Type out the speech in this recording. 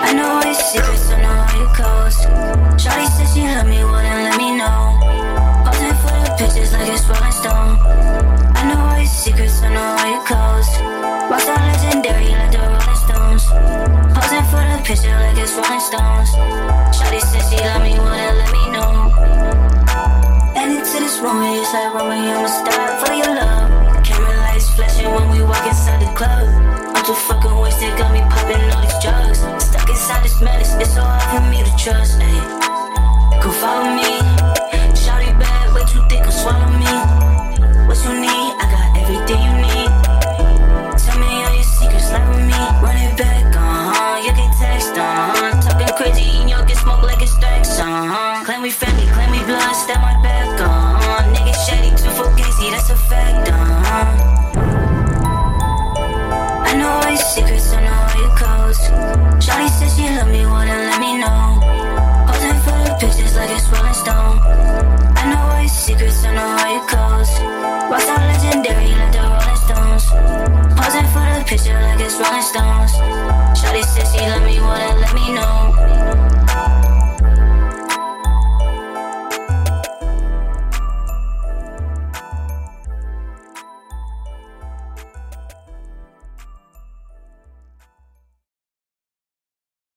I know all your secrets, I know all your codes. Shawty said she love me, wouldn't let me know. Posing for the pictures like it's Rolling. I know all your secrets, I know all your codes. Rockstar legendary like the Rolling Stones. Posing for the picture like it's Rolling Stones. Shawty said she love me, wouldn't let me know. And to this moment, it's like Romeo, I'ma stop for your love. Come follow me, shawty bad, way too thick, come swallow me. What you need, I got everything you need. Tell me all your secrets, lie with me. Run it back, uh-huh, you can text, uh-huh. Talking crazy, and you'll get smoked like it's stacks, uh-huh. Claim we family, claim we blood, stab my back, uh-huh. Nigga shady, too fugazi, that's a fact, uh-huh. I know all your secrets, I know picture like it's Rolling Stones. Shawty says she love me, wanna let me know.